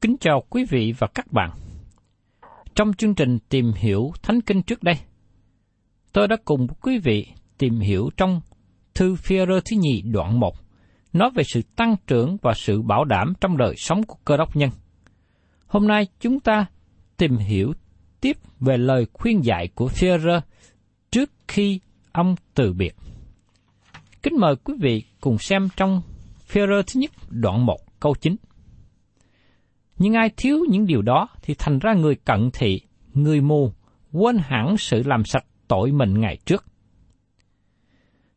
Kính chào quý vị và các bạn. Trong chương trình tìm hiểu Thánh Kinh trước đây, tôi đã cùng quý vị tìm hiểu trong thư phi rơ thứ nhì đoạn 1, nói về sự tăng trưởng và sự bảo đảm trong đời sống của cơ đốc nhân. Hôm nay chúng ta tìm hiểu tiếp về lời khuyên dạy của phi rơ trước khi ông từ biệt. Kính mời quý vị cùng xem trong phi rơ thứ nhất đoạn 1 câu 9. Nhưng ai thiếu những điều đó thì thành ra người cận thị, người mù, quên hẳn sự làm sạch tội mình ngày trước.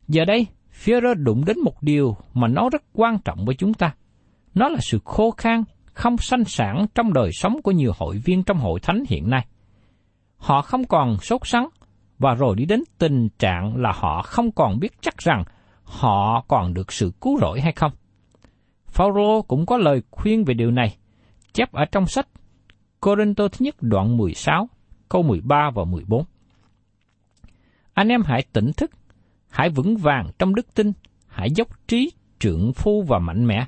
Giờ đây, Führer đụng đến một điều mà nó rất quan trọng với chúng ta. Nó là sự khô khan, không sanh sản trong đời sống của nhiều hội viên trong hội thánh hiện nay. Họ không còn sốt sắng, và rồi đi đến tình trạng là họ không còn biết chắc rằng họ còn được sự cứu rỗi hay không. Phaolô cũng có lời khuyên về điều này, chép ở trong sách Corinto thứ nhất đoạn 16, câu 13 và 14. Anh em hãy tỉnh thức, hãy vững vàng trong đức tin, hãy dốc trí, trượng phu và mạnh mẽ.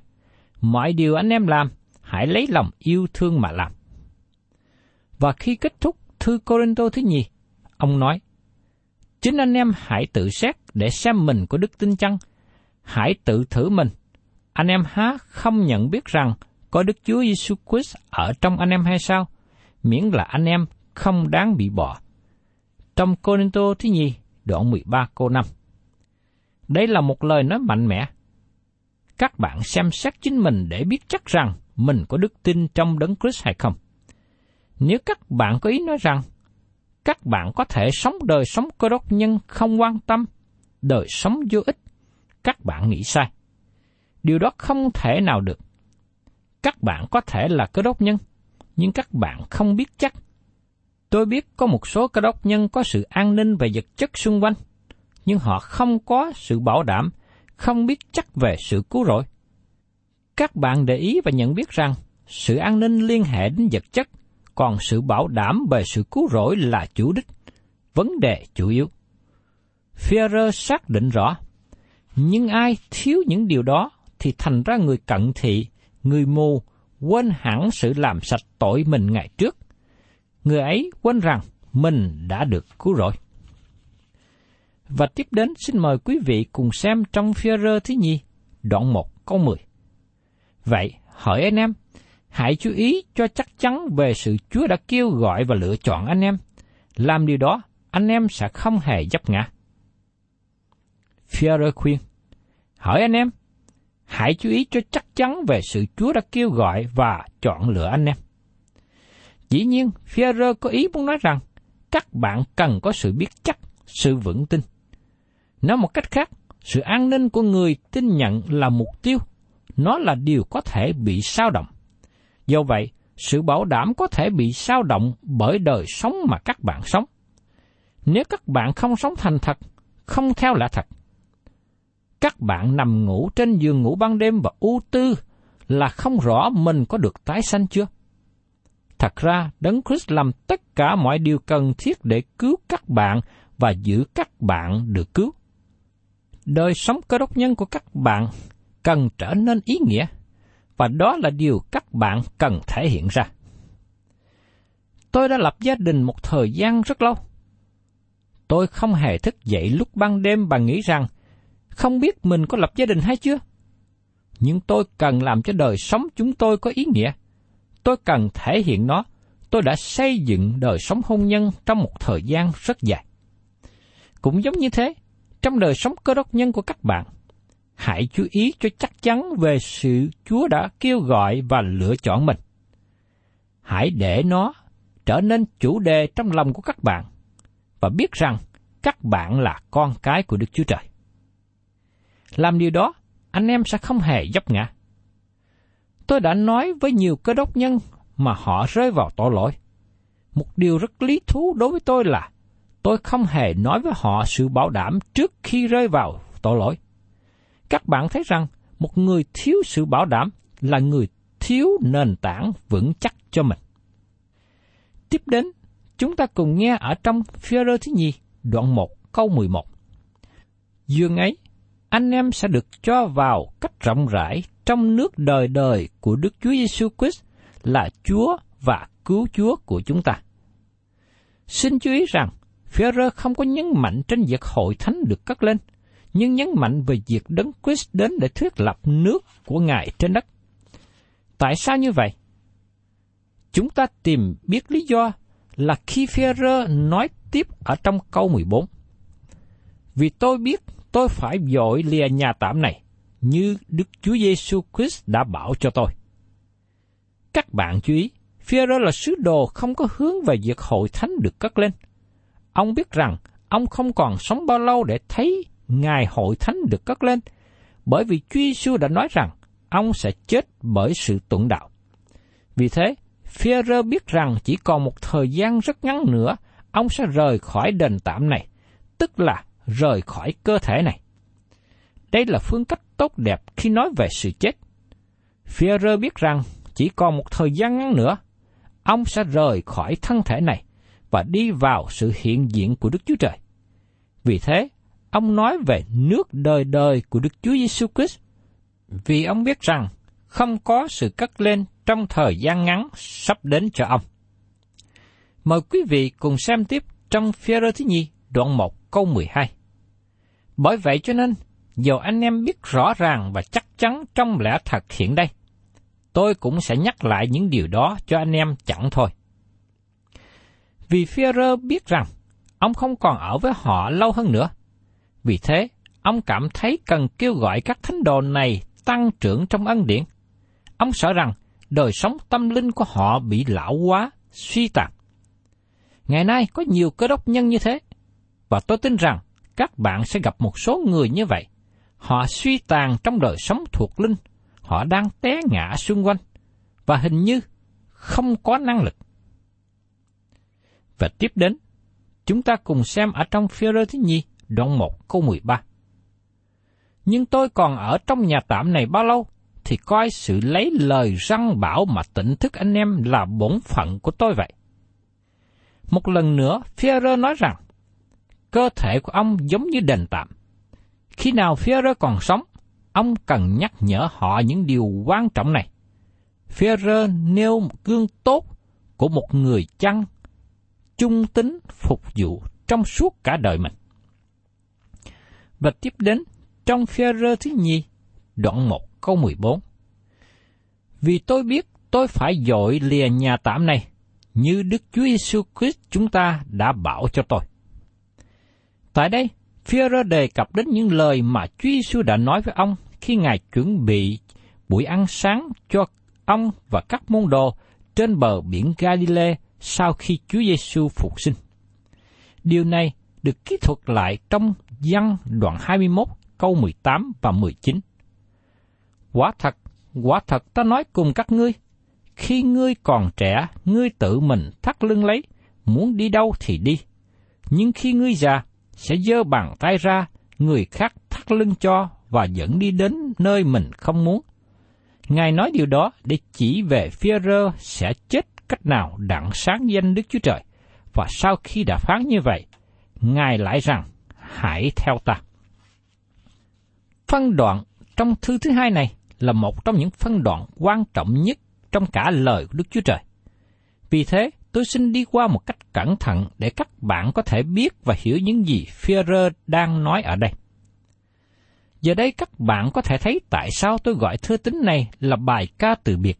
Mọi điều anh em làm, hãy lấy lòng yêu thương mà làm. Và khi kết thúc thư Corinto thứ nhì, ông nói, Chính anh em hãy tự xét để xem mình có đức tin chăng? Hãy tự thử mình. Anh em há không nhận biết rằng có Đức Chúa Giêsu Christ ở trong anh em hay sao? Miễn là anh em không đáng bị bỏ. Trong cô linh tô thứ nhì, đoạn 13 câu 5. Đây là một lời nói mạnh mẽ. Các bạn xem xét chính mình để biết chắc rằng mình có đức tin trong đấng Christ hay không. Nếu các bạn có ý nói rằng các bạn có thể sống đời sống cơ đốc nhân không quan tâm, đời sống vô ích, các bạn nghĩ sai. Điều đó không thể nào được. Các bạn có thể là cơ đốc nhân, nhưng các bạn không biết chắc. Tôi biết có một số cơ đốc nhân có sự an ninh về vật chất xung quanh, nhưng họ không có sự bảo đảm, không biết chắc về sự cứu rỗi. Các bạn để ý và nhận biết rằng sự an ninh liên hệ đến vật chất, còn sự bảo đảm về sự cứu rỗi là chủ đích, vấn đề chủ yếu. Führer xác định rõ, nhưng ai thiếu những điều đó thì thành ra người cận thị, người mù, quên hẳn sự làm sạch tội mình ngày trước. Người ấy quên rằng mình đã được cứu rồi Và tiếp đến xin mời quý vị cùng xem trong Führer thứ nhì, đoạn 1 câu 10. Vậy, hỏi anh em, hãy chú ý cho chắc chắn về sự Chúa đã kêu gọi và lựa chọn anh em. Làm điều đó, anh em sẽ không hề dấp ngã. Führer khuyên, hỏi anh em, hãy chú ý cho chắc chắn về sự Chúa đã kêu gọi và chọn lựa anh em. Dĩ nhiên, Führer có ý muốn nói rằng, các bạn cần có sự biết chắc, sự vững tin. Nói một cách khác, sự an ninh của người tin nhận là mục tiêu, nó là điều có thể bị sao động. Do vậy, sự bảo đảm có thể bị sao động bởi đời sống mà các bạn sống. Nếu các bạn không sống thành thật, không theo lẽ thật, các bạn nằm ngủ trên giường ngủ ban đêm và ưu tư là không rõ mình có được tái sanh chưa. Thật ra, Đấng Christ làm tất cả mọi điều cần thiết để cứu các bạn và giữ các bạn được cứu. Đời sống cơ đốc nhân của các bạn cần trở nên ý nghĩa, và đó là điều các bạn cần thể hiện ra. Tôi đã lập gia đình một thời gian rất lâu. Tôi không hề thức dậy lúc ban đêm và nghĩ rằng không biết mình có lập gia đình hay chưa. Nhưng tôi cần làm cho đời sống chúng tôi có ý nghĩa. Tôi cần thể hiện nó. Tôi đã xây dựng đời sống hôn nhân trong một thời gian rất dài. Cũng giống như thế, trong đời sống cơ đốc nhân của các bạn, hãy chú ý cho chắc chắn về sự Chúa đã kêu gọi và lựa chọn mình. Hãy để nó trở nên chủ đề trong lòng của các bạn và biết rằng các bạn là con cái của Đức Chúa Trời. Làm điều đó, anh em sẽ không hề dấp ngã. Tôi đã nói với nhiều cơ đốc nhân mà họ rơi vào tội lỗi. Một điều rất lý thú đối với tôi là tôi không hề nói với họ sự bảo đảm trước khi rơi vào tội lỗi. Các bạn thấy rằng một người thiếu sự bảo đảm là người thiếu nền tảng vững chắc cho mình. Tiếp đến, chúng ta cùng nghe ở trong phía thứ nhì, đoạn 1 câu 11. Dương ấy, anh em sẽ được cho vào cách rộng rãi trong nước đời đời của Đức Chúa Giêsu Christ là Chúa và cứu Chúa của chúng ta. Xin chú ý rằng, Führer không có nhấn mạnh trên việc hội thánh được cất lên, nhưng nhấn mạnh về việc Đấng Christ đến để thiết lập nước của Ngài trên đất. Tại sao như vậy? Chúng ta tìm biết lý do là khi Führer nói tiếp ở trong câu 14. Vì tôi biết tôi phải dội lìa nhà tạm này, như Đức Chúa Giêsu Christ đã bảo cho tôi. Các bạn chú ý, Führer là sứ đồ không có hướng về việc hội thánh được cất lên. Ông biết rằng ông không còn sống bao lâu để thấy ngài hội thánh được cất lên, bởi vì Chúa Giêsu đã nói rằng ông sẽ chết bởi sự tuẫn đạo. Vì thế, Führer biết rằng chỉ còn một thời gian rất ngắn nữa, ông sẽ rời khỏi đền tạm này, tức là rời khỏi cơ thể này. Đây là phương cách tốt đẹp khi nói về sự chết. Führer biết rằng chỉ còn một thời gian ngắn nữa, ông sẽ rời khỏi thân thể này và đi vào sự hiện diện của Đức Chúa Trời. Vì thế, ông nói về nước đời đời của Đức Chúa Giêsu Christ, vì ông biết rằng không có sự cất lên trong thời gian ngắn sắp đến cho ông. Mời quý vị cùng xem tiếp trong phía thứ nhì, đoạn 1 câu 12. Bởi vậy cho nên, dù anh em biết rõ ràng và chắc chắn trong lẽ thật hiện đây, tôi cũng sẽ nhắc lại những điều đó cho anh em chẳng thôi. Vì Führer biết rằng, ông không còn ở với họ lâu hơn nữa. Vì thế, ông cảm thấy cần kêu gọi các thánh đồ này tăng trưởng trong ân điển. Ông sợ rằng đời sống tâm linh của họ bị lão hóa, suy tàn. Ngày nay có nhiều cơ đốc nhân như thế, và tôi tin rằng các bạn sẽ gặp một số người như vậy. Họ suy tàn trong đời sống thuộc linh, họ đang té ngã xung quanh, và hình như không có năng lực. Và tiếp đến, chúng ta cùng xem ở trong phía thứ nhi, đoạn 1 câu 13. Nhưng tôi còn ở trong nhà tạm này bao lâu, thì coi sự lấy lời răng bảo mà tỉnh thức anh em là bổn phận của tôi vậy. Một lần nữa, Führer nói rằng, cơ thể của ông giống như đền tạm. Khi nào Führer còn sống, ông cần nhắc nhở họ những điều quan trọng này. Führer nêu một gương tốt của một người chăn, trung tính phục vụ trong suốt cả đời mình. Và tiếp đến, trong Führer thứ nhì, đoạn 1 câu 14. Vì tôi biết tôi phải dội lìa nhà tạm này, như Đức Chúa Giêsu Christ chúng ta đã bảo cho tôi. Tại đây, Führer đề cập đến những lời mà Chúa Giêsu đã nói với ông khi Ngài chuẩn bị buổi ăn sáng cho ông và các môn đồ trên bờ biển Galilee sau khi Chúa Giêsu phục sinh. Điều này được kỹ thuật lại trong văn đoạn 21 câu 18 và 19. Quả thật, quả thật ta nói cùng các ngươi, khi ngươi còn trẻ, ngươi tự mình thắt lưng lấy, muốn đi đâu thì đi. Nhưng khi ngươi già, sẽ giơ bàn tay ra, người khác thắt lưng cho và dẫn đi đến nơi mình không muốn. Ngài nói điều đó để chỉ về phía rơ sẽ chết cách nào đặng sáng danh Đức Chúa Trời. Và sau khi đã phán như vậy, Ngài lại rằng, hãy theo ta. Phân đoạn trong thư thứ hai này là một trong những phân đoạn quan trọng nhất trong cả lời của Đức Chúa Trời. Vì thế, tôi xin đi qua một cách cẩn thận để các bạn có thể biết và hiểu những gì Führer đang nói ở đây. Giờ đây các bạn có thể thấy tại sao tôi gọi thư tín này là bài ca từ biệt.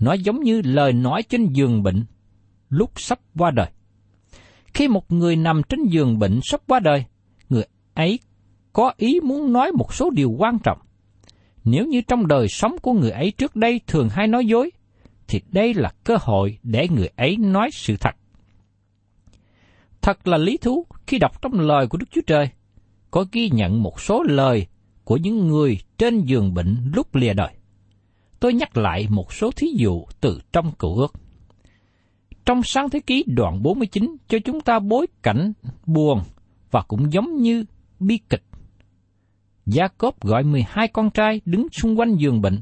Nó giống như lời nói trên giường bệnh lúc sắp qua đời. Khi một người nằm trên giường bệnh sắp qua đời, người ấy có ý muốn nói một số điều quan trọng. Nếu như trong đời sống của người ấy trước đây thường hay nói dối, thì đây là cơ hội để người ấy nói sự thật. Thật là lý thú khi đọc trong lời của Đức Chúa Trời, có ghi nhận một số lời của những người trên giường bệnh lúc lìa đời. Tôi nhắc lại một số thí dụ từ trong cựu ước. Trong sáng thế ký đoạn 49 cho chúng ta bối cảnh buồn và cũng giống như bi kịch. Gia Cốp gọi 12 con trai đứng xung quanh giường bệnh,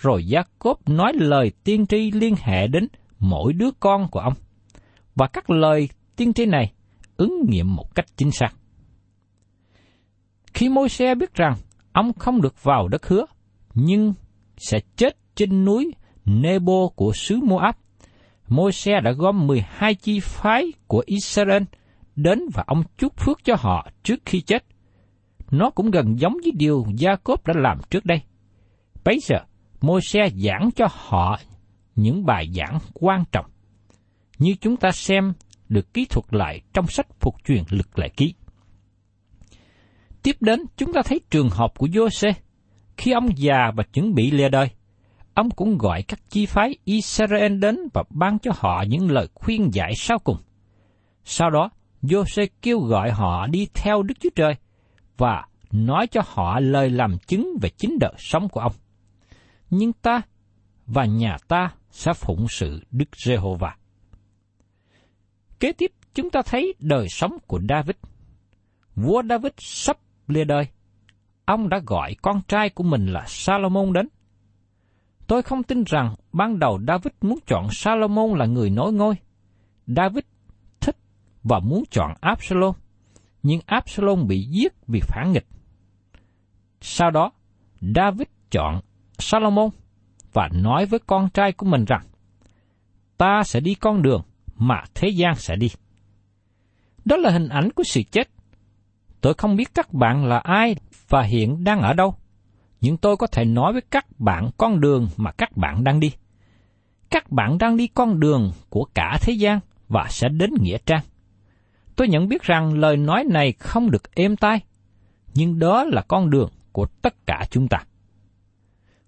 rồi Gia Cốp nói lời tiên tri liên hệ đến mỗi đứa con của ông. Và các lời tiên tri này ứng nghiệm một cách chính xác. Khi môi xe biết rằng ông không được vào đất hứa, nhưng sẽ chết trên núi Nebo của xứ Moab, môi xe đã gom 12 chi phái của Israel đến và ông chúc phước cho họ trước khi chết. Nó cũng gần giống với điều Gia Cốp đã làm trước đây. bây giờ, môi xe giảng cho họ những bài giảng quan trọng, như chúng ta xem được kỹ thuật lại trong sách phục truyền lực lệ ký. Tiếp đến, chúng ta thấy trường hợp của Giô-se. Khi ông già và chuẩn bị lìa đời, ông cũng gọi các chi phái Israel đến và ban cho họ những lời khuyên giải sau cùng. Sau đó, Giô-se kêu gọi họ đi theo Đức Chúa Trời và nói cho họ lời làm chứng về chính đời sống của ông. Nhưng ta và nhà ta sẽ phụng sự Đức Giê-hô-va. Kế tiếp, chúng ta thấy đời sống của David. Vua David sắp lìa đời. Ông đã gọi con trai của mình là Salomon đến. Tôi không tin rằng ban đầu David muốn chọn Salomon là người nối ngôi. David thích và muốn chọn Absalom, nhưng Absalom bị giết vì phản nghịch. Sau đó, David chọn Salomon và nói với con trai của mình rằng, ta sẽ đi con đường mà thế gian sẽ đi. Đó là hình ảnh của sự chết. Tôi không biết các bạn là ai và hiện đang ở đâu, nhưng tôi có thể nói với các bạn con đường mà các bạn đang đi. Các bạn đang đi con đường của cả thế gian và sẽ đến Nghĩa Trang. Tôi nhận biết rằng lời nói này không được êm tai, nhưng đó là con đường của tất cả chúng ta.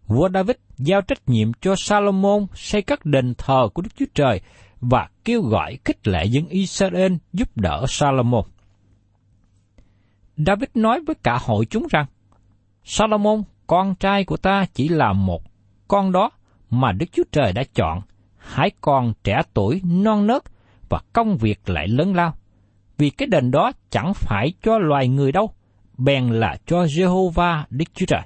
Vua David giao trách nhiệm cho Salomon xây các đền thờ của Đức Chúa Trời và kêu gọi khích lệ dân Israel giúp đỡ Salomon. David nói với cả hội chúng rằng, Salomon, con trai của ta chỉ là một con đó mà Đức Chúa Trời đã chọn, hãy còn trẻ tuổi non nớt và công việc lại lớn lao. Vì cái đền đó chẳng phải cho loài người đâu, bèn là cho Jehovah Đức Chúa Trời.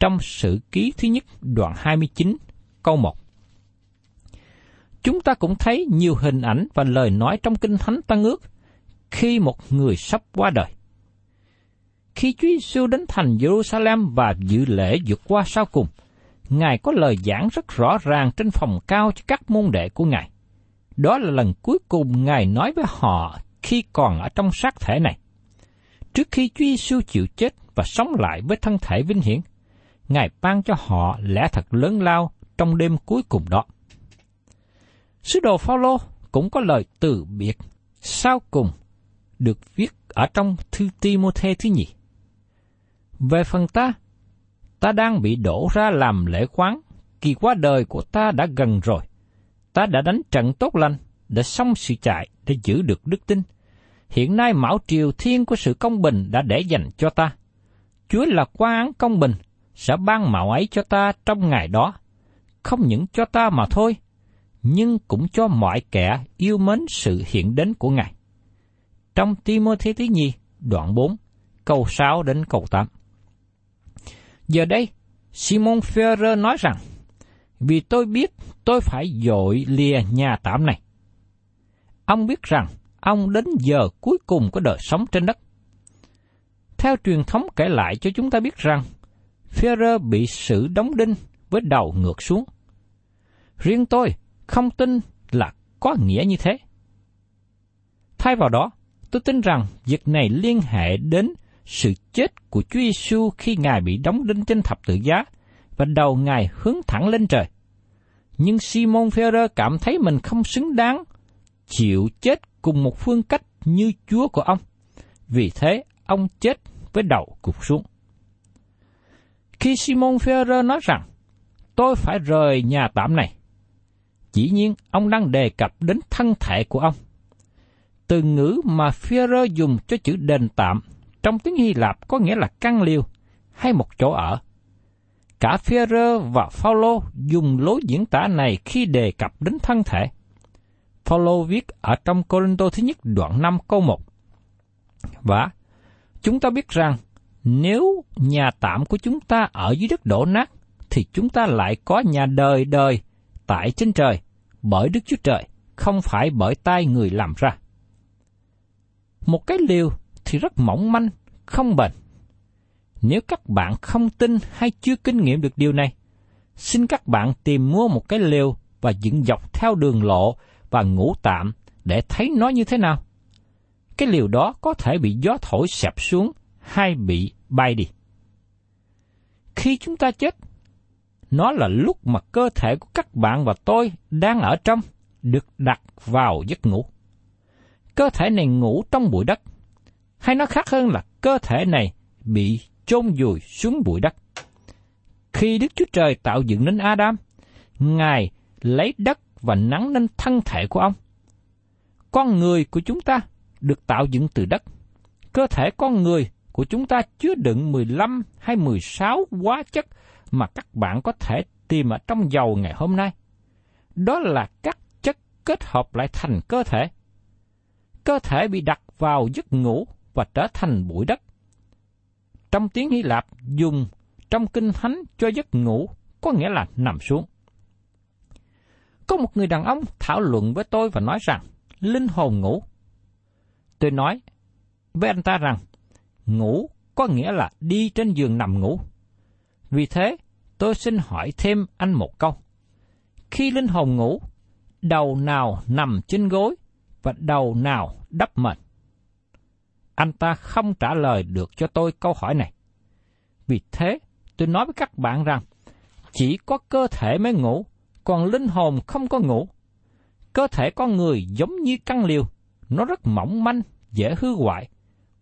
Trong sự ký thứ nhất đoạn 29 câu 1 Chúng ta cũng thấy nhiều hình ảnh và lời nói trong Kinh Thánh Tăng ước khi một người sắp qua đời. Khi Chúa Giêsu đến thành Jerusalem và dự lễ vượt qua sau cùng, Ngài có lời giảng rất rõ ràng trên phòng cao cho các môn đệ của Ngài. Đó là lần cuối cùng Ngài nói với họ khi còn ở trong xác thể này. Trước khi Chúa Giêsu chịu chết và sống lại với thân thể vinh hiển, Ngài ban cho họ lẽ thật lớn lao trong đêm cuối cùng đó. Sứ đồ Phaolô cũng có lời từ biệt sau cùng được viết ở trong thư Timôthê thứ nhì. Về phần ta, ta đang bị đổ ra làm lễ khoáng, kỳ qua đời của ta đã gần rồi. Ta đã đánh trận tốt lành, đã xong sự chạy để giữ được đức tin. Hiện nay mão triều thiên của sự công bình đã để dành cho ta. Chúa là quan án công bình, sẽ ban mạo ấy cho ta trong ngày đó. Không những cho ta mà thôi, nhưng cũng cho mọi kẻ yêu mến sự hiện đến của Ngài. Trong Timothy thứ nhì, đoạn 4, câu 6 đến câu 8. Giờ đây, Simon Ferrer nói rằng, vì tôi biết tôi phải dội lìa nhà tạm này. Ông biết rằng ông đến giờ cuối cùng của đời sống trên đất. Theo truyền thống kể lại cho chúng ta biết rằng, Phêrô bị xử đóng đinh với đầu ngược xuống. Riêng tôi không tin là có nghĩa như thế. Thay vào đó, tôi tin rằng việc này liên hệ đến sự chết của Chúa Giêsu khi Ngài bị đóng đinh trên thập tự giá và đầu Ngài hướng thẳng lên trời. Nhưng Simon Ferrer cảm thấy mình không xứng đáng chịu chết cùng một phương cách như Chúa của ông. Vì thế, ông chết với đầu cục xuống. Khi Simon Ferrer nói rằng, tôi phải rời nhà tạm này, chỉ nhiên, ông đang đề cập đến thân thể của ông. Từ ngữ mà Peter dùng cho chữ đền tạm trong tiếng Hy Lạp có nghĩa là căn liêu, hay một chỗ ở. Cả Peter và Paulo dùng lối diễn tả này khi đề cập đến thân thể. Paulo viết ở trong Corinto thứ nhất đoạn 5 câu 1. Và chúng ta biết rằng nếu nhà tạm của chúng ta ở dưới đất đổ nát, thì chúng ta lại có nhà đời đời tại trên trời, bởi Đức Chúa Trời, không phải bởi tay người làm ra. Một cái liều thì rất mỏng manh, không bền. Nếu các bạn không tin hay chưa kinh nghiệm được điều này, xin các bạn tìm mua một cái liều và dựng dọc theo đường lộ và ngủ tạm để thấy nó như thế nào. Cái liều đó có thể bị gió thổi xẹp xuống hay bị bay đi. Khi chúng ta chết, nó là lúc mà cơ thể của các bạn và tôi đang ở trong, được đặt vào giấc ngủ. Cơ thể này ngủ trong bụi đất, hay nó khác hơn là cơ thể này bị chôn vùi xuống bụi đất. Khi Đức Chúa Trời tạo dựng nên Adam, Ngài lấy đất và nắng nên thân thể của ông. Con người của chúng ta được tạo dựng từ đất. Cơ thể con người của chúng ta chứa đựng 15 hay 16 hóa chất mà các bạn có thể tìm ở trong dầu ngày hôm nay. Đó là các chất kết hợp lại thành cơ thể. Cơ thể bị đặt vào giấc ngủ và trở thành bụi đất. Trong tiếng Hy Lạp, dùng trong kinh thánh cho giấc ngủ có nghĩa là nằm xuống. Có một người đàn ông thảo luận với tôi và nói rằng, linh hồn ngủ. Tôi nói với anh ta rằng ngủ có nghĩa là đi trên giường nằm ngủ. Vì thế, tôi xin hỏi thêm anh một câu. Khi linh hồn ngủ, đầu nào nằm trên gối và đầu nào đắp mền? Anh ta không trả lời được cho tôi câu hỏi này. Vì thế, tôi nói với các bạn rằng, chỉ có cơ thể mới ngủ, còn linh hồn không có ngủ. Cơ thể con người giống như căn liều, nó rất mỏng manh, dễ hư hoại,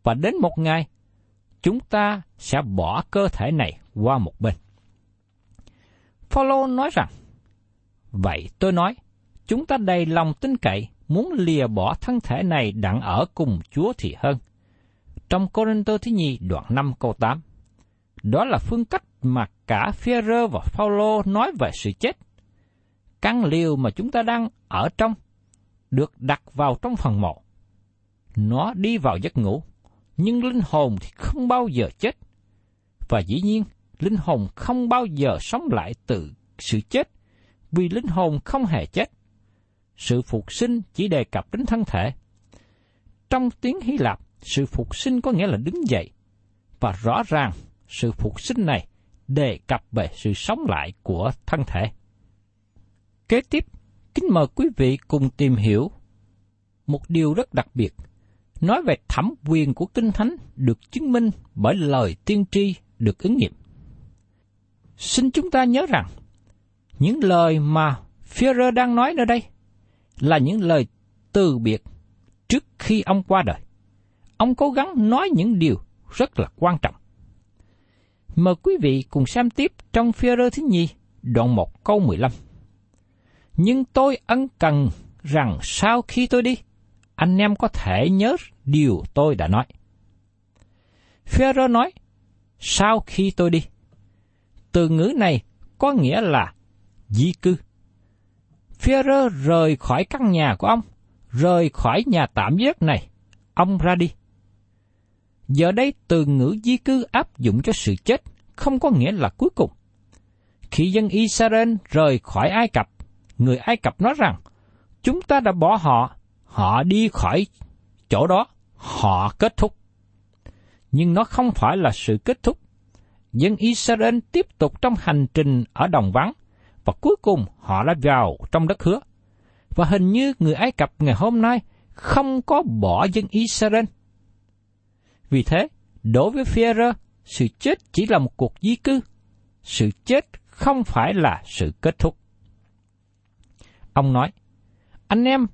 và đến một ngày, chúng ta sẽ bỏ cơ thể này qua một bên. Phaolô nói rằng, Vậy tôi nói, chúng ta đầy lòng tin cậy, muốn lìa bỏ thân thể này đặng ở cùng Chúa thì hơn. Trong Corinto thứ nhì đoạn 5 câu 8. Đó là phương cách mà cả Führer và Phaolô nói về sự chết. Căn liều mà chúng ta đang ở trong được đặt vào trong phần mộ. Nó đi vào giấc ngủ, nhưng linh hồn thì không bao giờ chết. Và dĩ nhiên, linh hồn không bao giờ sống lại từ sự chết, vì linh hồn không hề chết. Sự phục sinh chỉ đề cập đến thân thể. Trong tiếng Hy Lạp, sự phục sinh có nghĩa là đứng dậy, và rõ ràng sự phục sinh này đề cập về sự sống lại của thân thể. Kế tiếp, kính mời quý vị cùng tìm hiểu một điều rất đặc biệt, nói về thẩm quyền của Kinh Thánh được chứng minh bởi lời tiên tri được ứng nghiệm. Xin chúng ta nhớ rằng, Những lời mà Führer đang nói nơi đây là những lời từ biệt trước khi ông qua đời. Ông cố gắng nói những điều rất là quan trọng. Mời quý vị cùng xem tiếp trong Führer thứ nhì, đoạn 1 câu 15. Nhưng tôi ân cần rằng sau khi tôi đi, anh em có thể nhớ điều tôi đã nói. Phêrô nói, sau khi tôi đi. Từ ngữ này có nghĩa là di cư. Phêrô rời khỏi căn nhà của ông, rời khỏi nhà tạm giấc này, ông ra đi. Giờ đây từ ngữ di cư áp dụng cho sự chết không có nghĩa là cuối cùng. Khi dân Israel rời khỏi Ai Cập, người Ai Cập nói rằng, chúng ta đã bỏ họ, họ đi khỏi chỗ đó, họ kết thúc. Nhưng nó không phải là sự kết thúc. Dân Israel tiếp tục trong hành trình ở đồng vắng, và cuối cùng họ đã vào trong đất hứa. Và hình như người Ai Cập ngày hôm nay không có bỏ dân Israel. Vì thế, đối với Führer, sự chết chỉ là một cuộc di cư. Sự chết không phải là sự kết thúc. Ông nói, anh em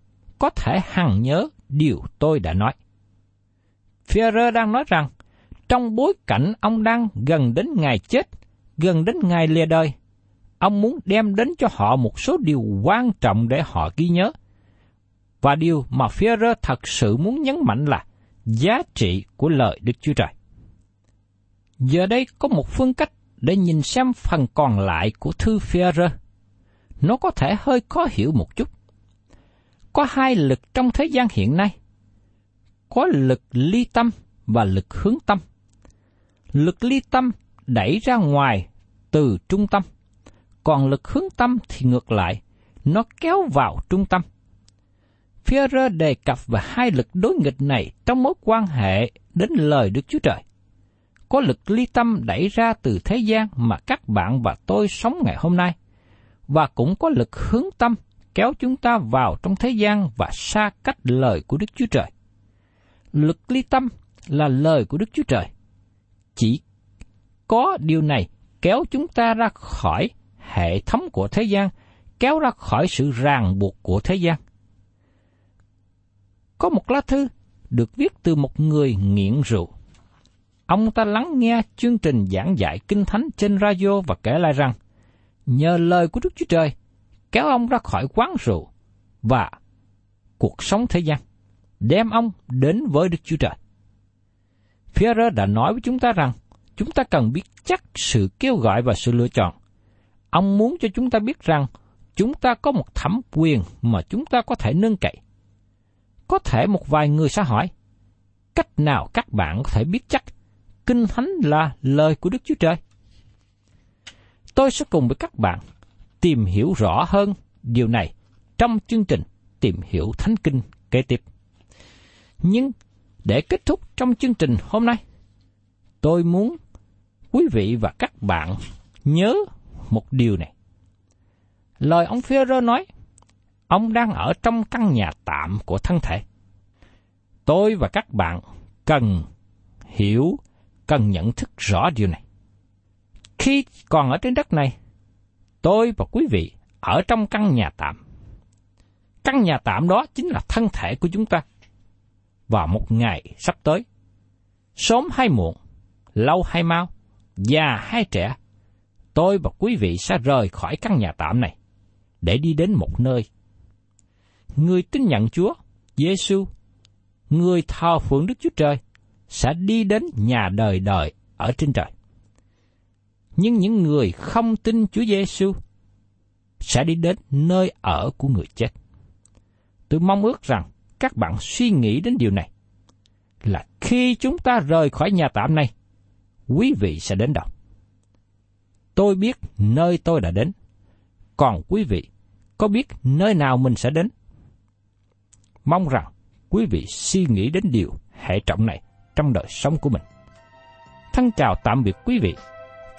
có thể hằng nhớ điều tôi đã nói. Führer đang nói rằng, trong bối cảnh ông đang gần đến ngày chết, gần đến ngày lìa đời, ông muốn đem đến cho họ một số điều quan trọng để họ ghi nhớ. Và điều mà Führer thật sự muốn nhấn mạnh là giá trị của lời Đức Chúa Trời. Giờ đây có một phương cách để nhìn xem phần còn lại của thư Führer. Nó có thể hơi khó hiểu một chút. Có hai lực trong thế gian hiện nay. Có lực ly tâm và lực hướng tâm. Lực ly tâm đẩy ra ngoài từ trung tâm, còn lực hướng tâm thì ngược lại, nó kéo vào trung tâm. Führer đề cập về hai lực đối nghịch này trong mối quan hệ đến lời Đức Chúa Trời. Có lực ly tâm đẩy ra từ thế gian mà các bạn và tôi sống ngày hôm nay, và cũng có lực hướng tâm kéo chúng ta vào trong thế gian và xa cách lời của Đức Chúa Trời. Lực ly tâm là lời của Đức Chúa Trời. Chỉ có điều này kéo chúng ta ra khỏi hệ thống của thế gian, kéo ra khỏi sự ràng buộc của thế gian. Có một lá thư được viết từ một người nghiện rượu. Ông ta lắng nghe chương trình giảng dạy kinh thánh trên radio và kể lại rằng, nhờ lời của Đức Chúa Trời, kéo ông ra khỏi quán rượu và cuộc sống thế gian, đem ông đến với Đức Chúa Trời. Führer đã nói với chúng ta rằng, chúng ta cần biết chắc sự kêu gọi và sự lựa chọn. Ông muốn cho chúng ta biết rằng, chúng ta có một thẩm quyền mà chúng ta có thể nâng cậy. Có thể một vài người sẽ hỏi, cách nào các bạn có thể biết chắc Kinh Thánh là lời của Đức Chúa Trời? Tôi sẽ cùng với các bạn tìm hiểu rõ hơn điều này trong chương trình Tìm hiểu Thánh Kinh kế tiếp. Nhưng để kết thúc trong chương trình hôm nay, tôi muốn quý vị và các bạn nhớ một điều này. Lời ông Phêrô nói, ông đang ở trong căn nhà tạm của thân thể. Tôi và các bạn cần hiểu, cần nhận thức rõ điều này. Khi còn ở trên đất này, tôi và quý vị ở trong căn nhà tạm. Căn nhà tạm đó chính là thân thể của chúng ta. và một ngày sắp tới, sớm hay muộn, lâu hay mau, già hay trẻ, tôi và quý vị sẽ rời khỏi căn nhà tạm này để đi đến một nơi. Người tin nhận Chúa, Giêsu, người thờ phượng Đức Chúa Trời sẽ đi đến nhà đời đời ở trên trời. Nhưng những người không tin Chúa Giêsu sẽ đi đến nơi ở của người chết. Tôi mong ước rằng các bạn suy nghĩ đến điều này là khi chúng ta rời khỏi nhà tạm này, quý vị sẽ đến đâu? Tôi biết nơi tôi đã đến, còn quý vị có biết nơi nào mình sẽ đến? Mong rằng quý vị suy nghĩ đến điều hệ trọng này trong đời sống của mình. Thân chào tạm biệt quý vị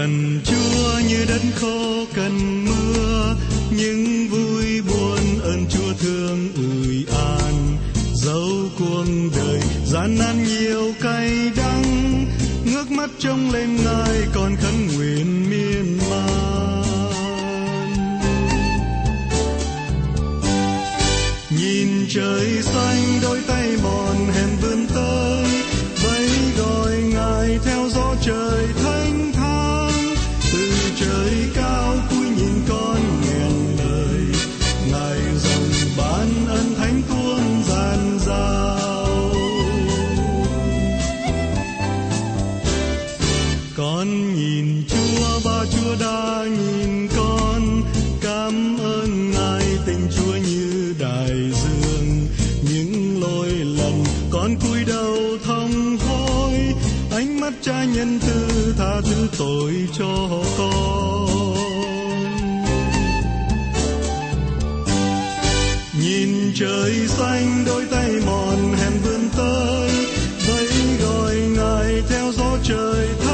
cần chúa như đất khô, cần mưa, những vui buồn ơn chúa thương ủi an. Dẫu cuộc đời gian nan nhiều cay đắng, ngước mắt trông lên ngài còn khấn nguyện cha nhân từ tha thứ tội cho con. Nhìn trời xanh, đôi tay mòn hèn vươn tới, vẫy gọi ngài theo gió trời thơ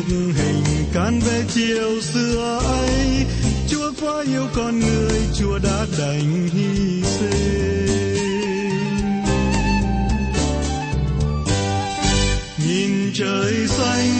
chụp hình can về chiều xưa ấy. Chúa quá yêu con người, chúa đã đành hy sinh. Nhìn trời xanh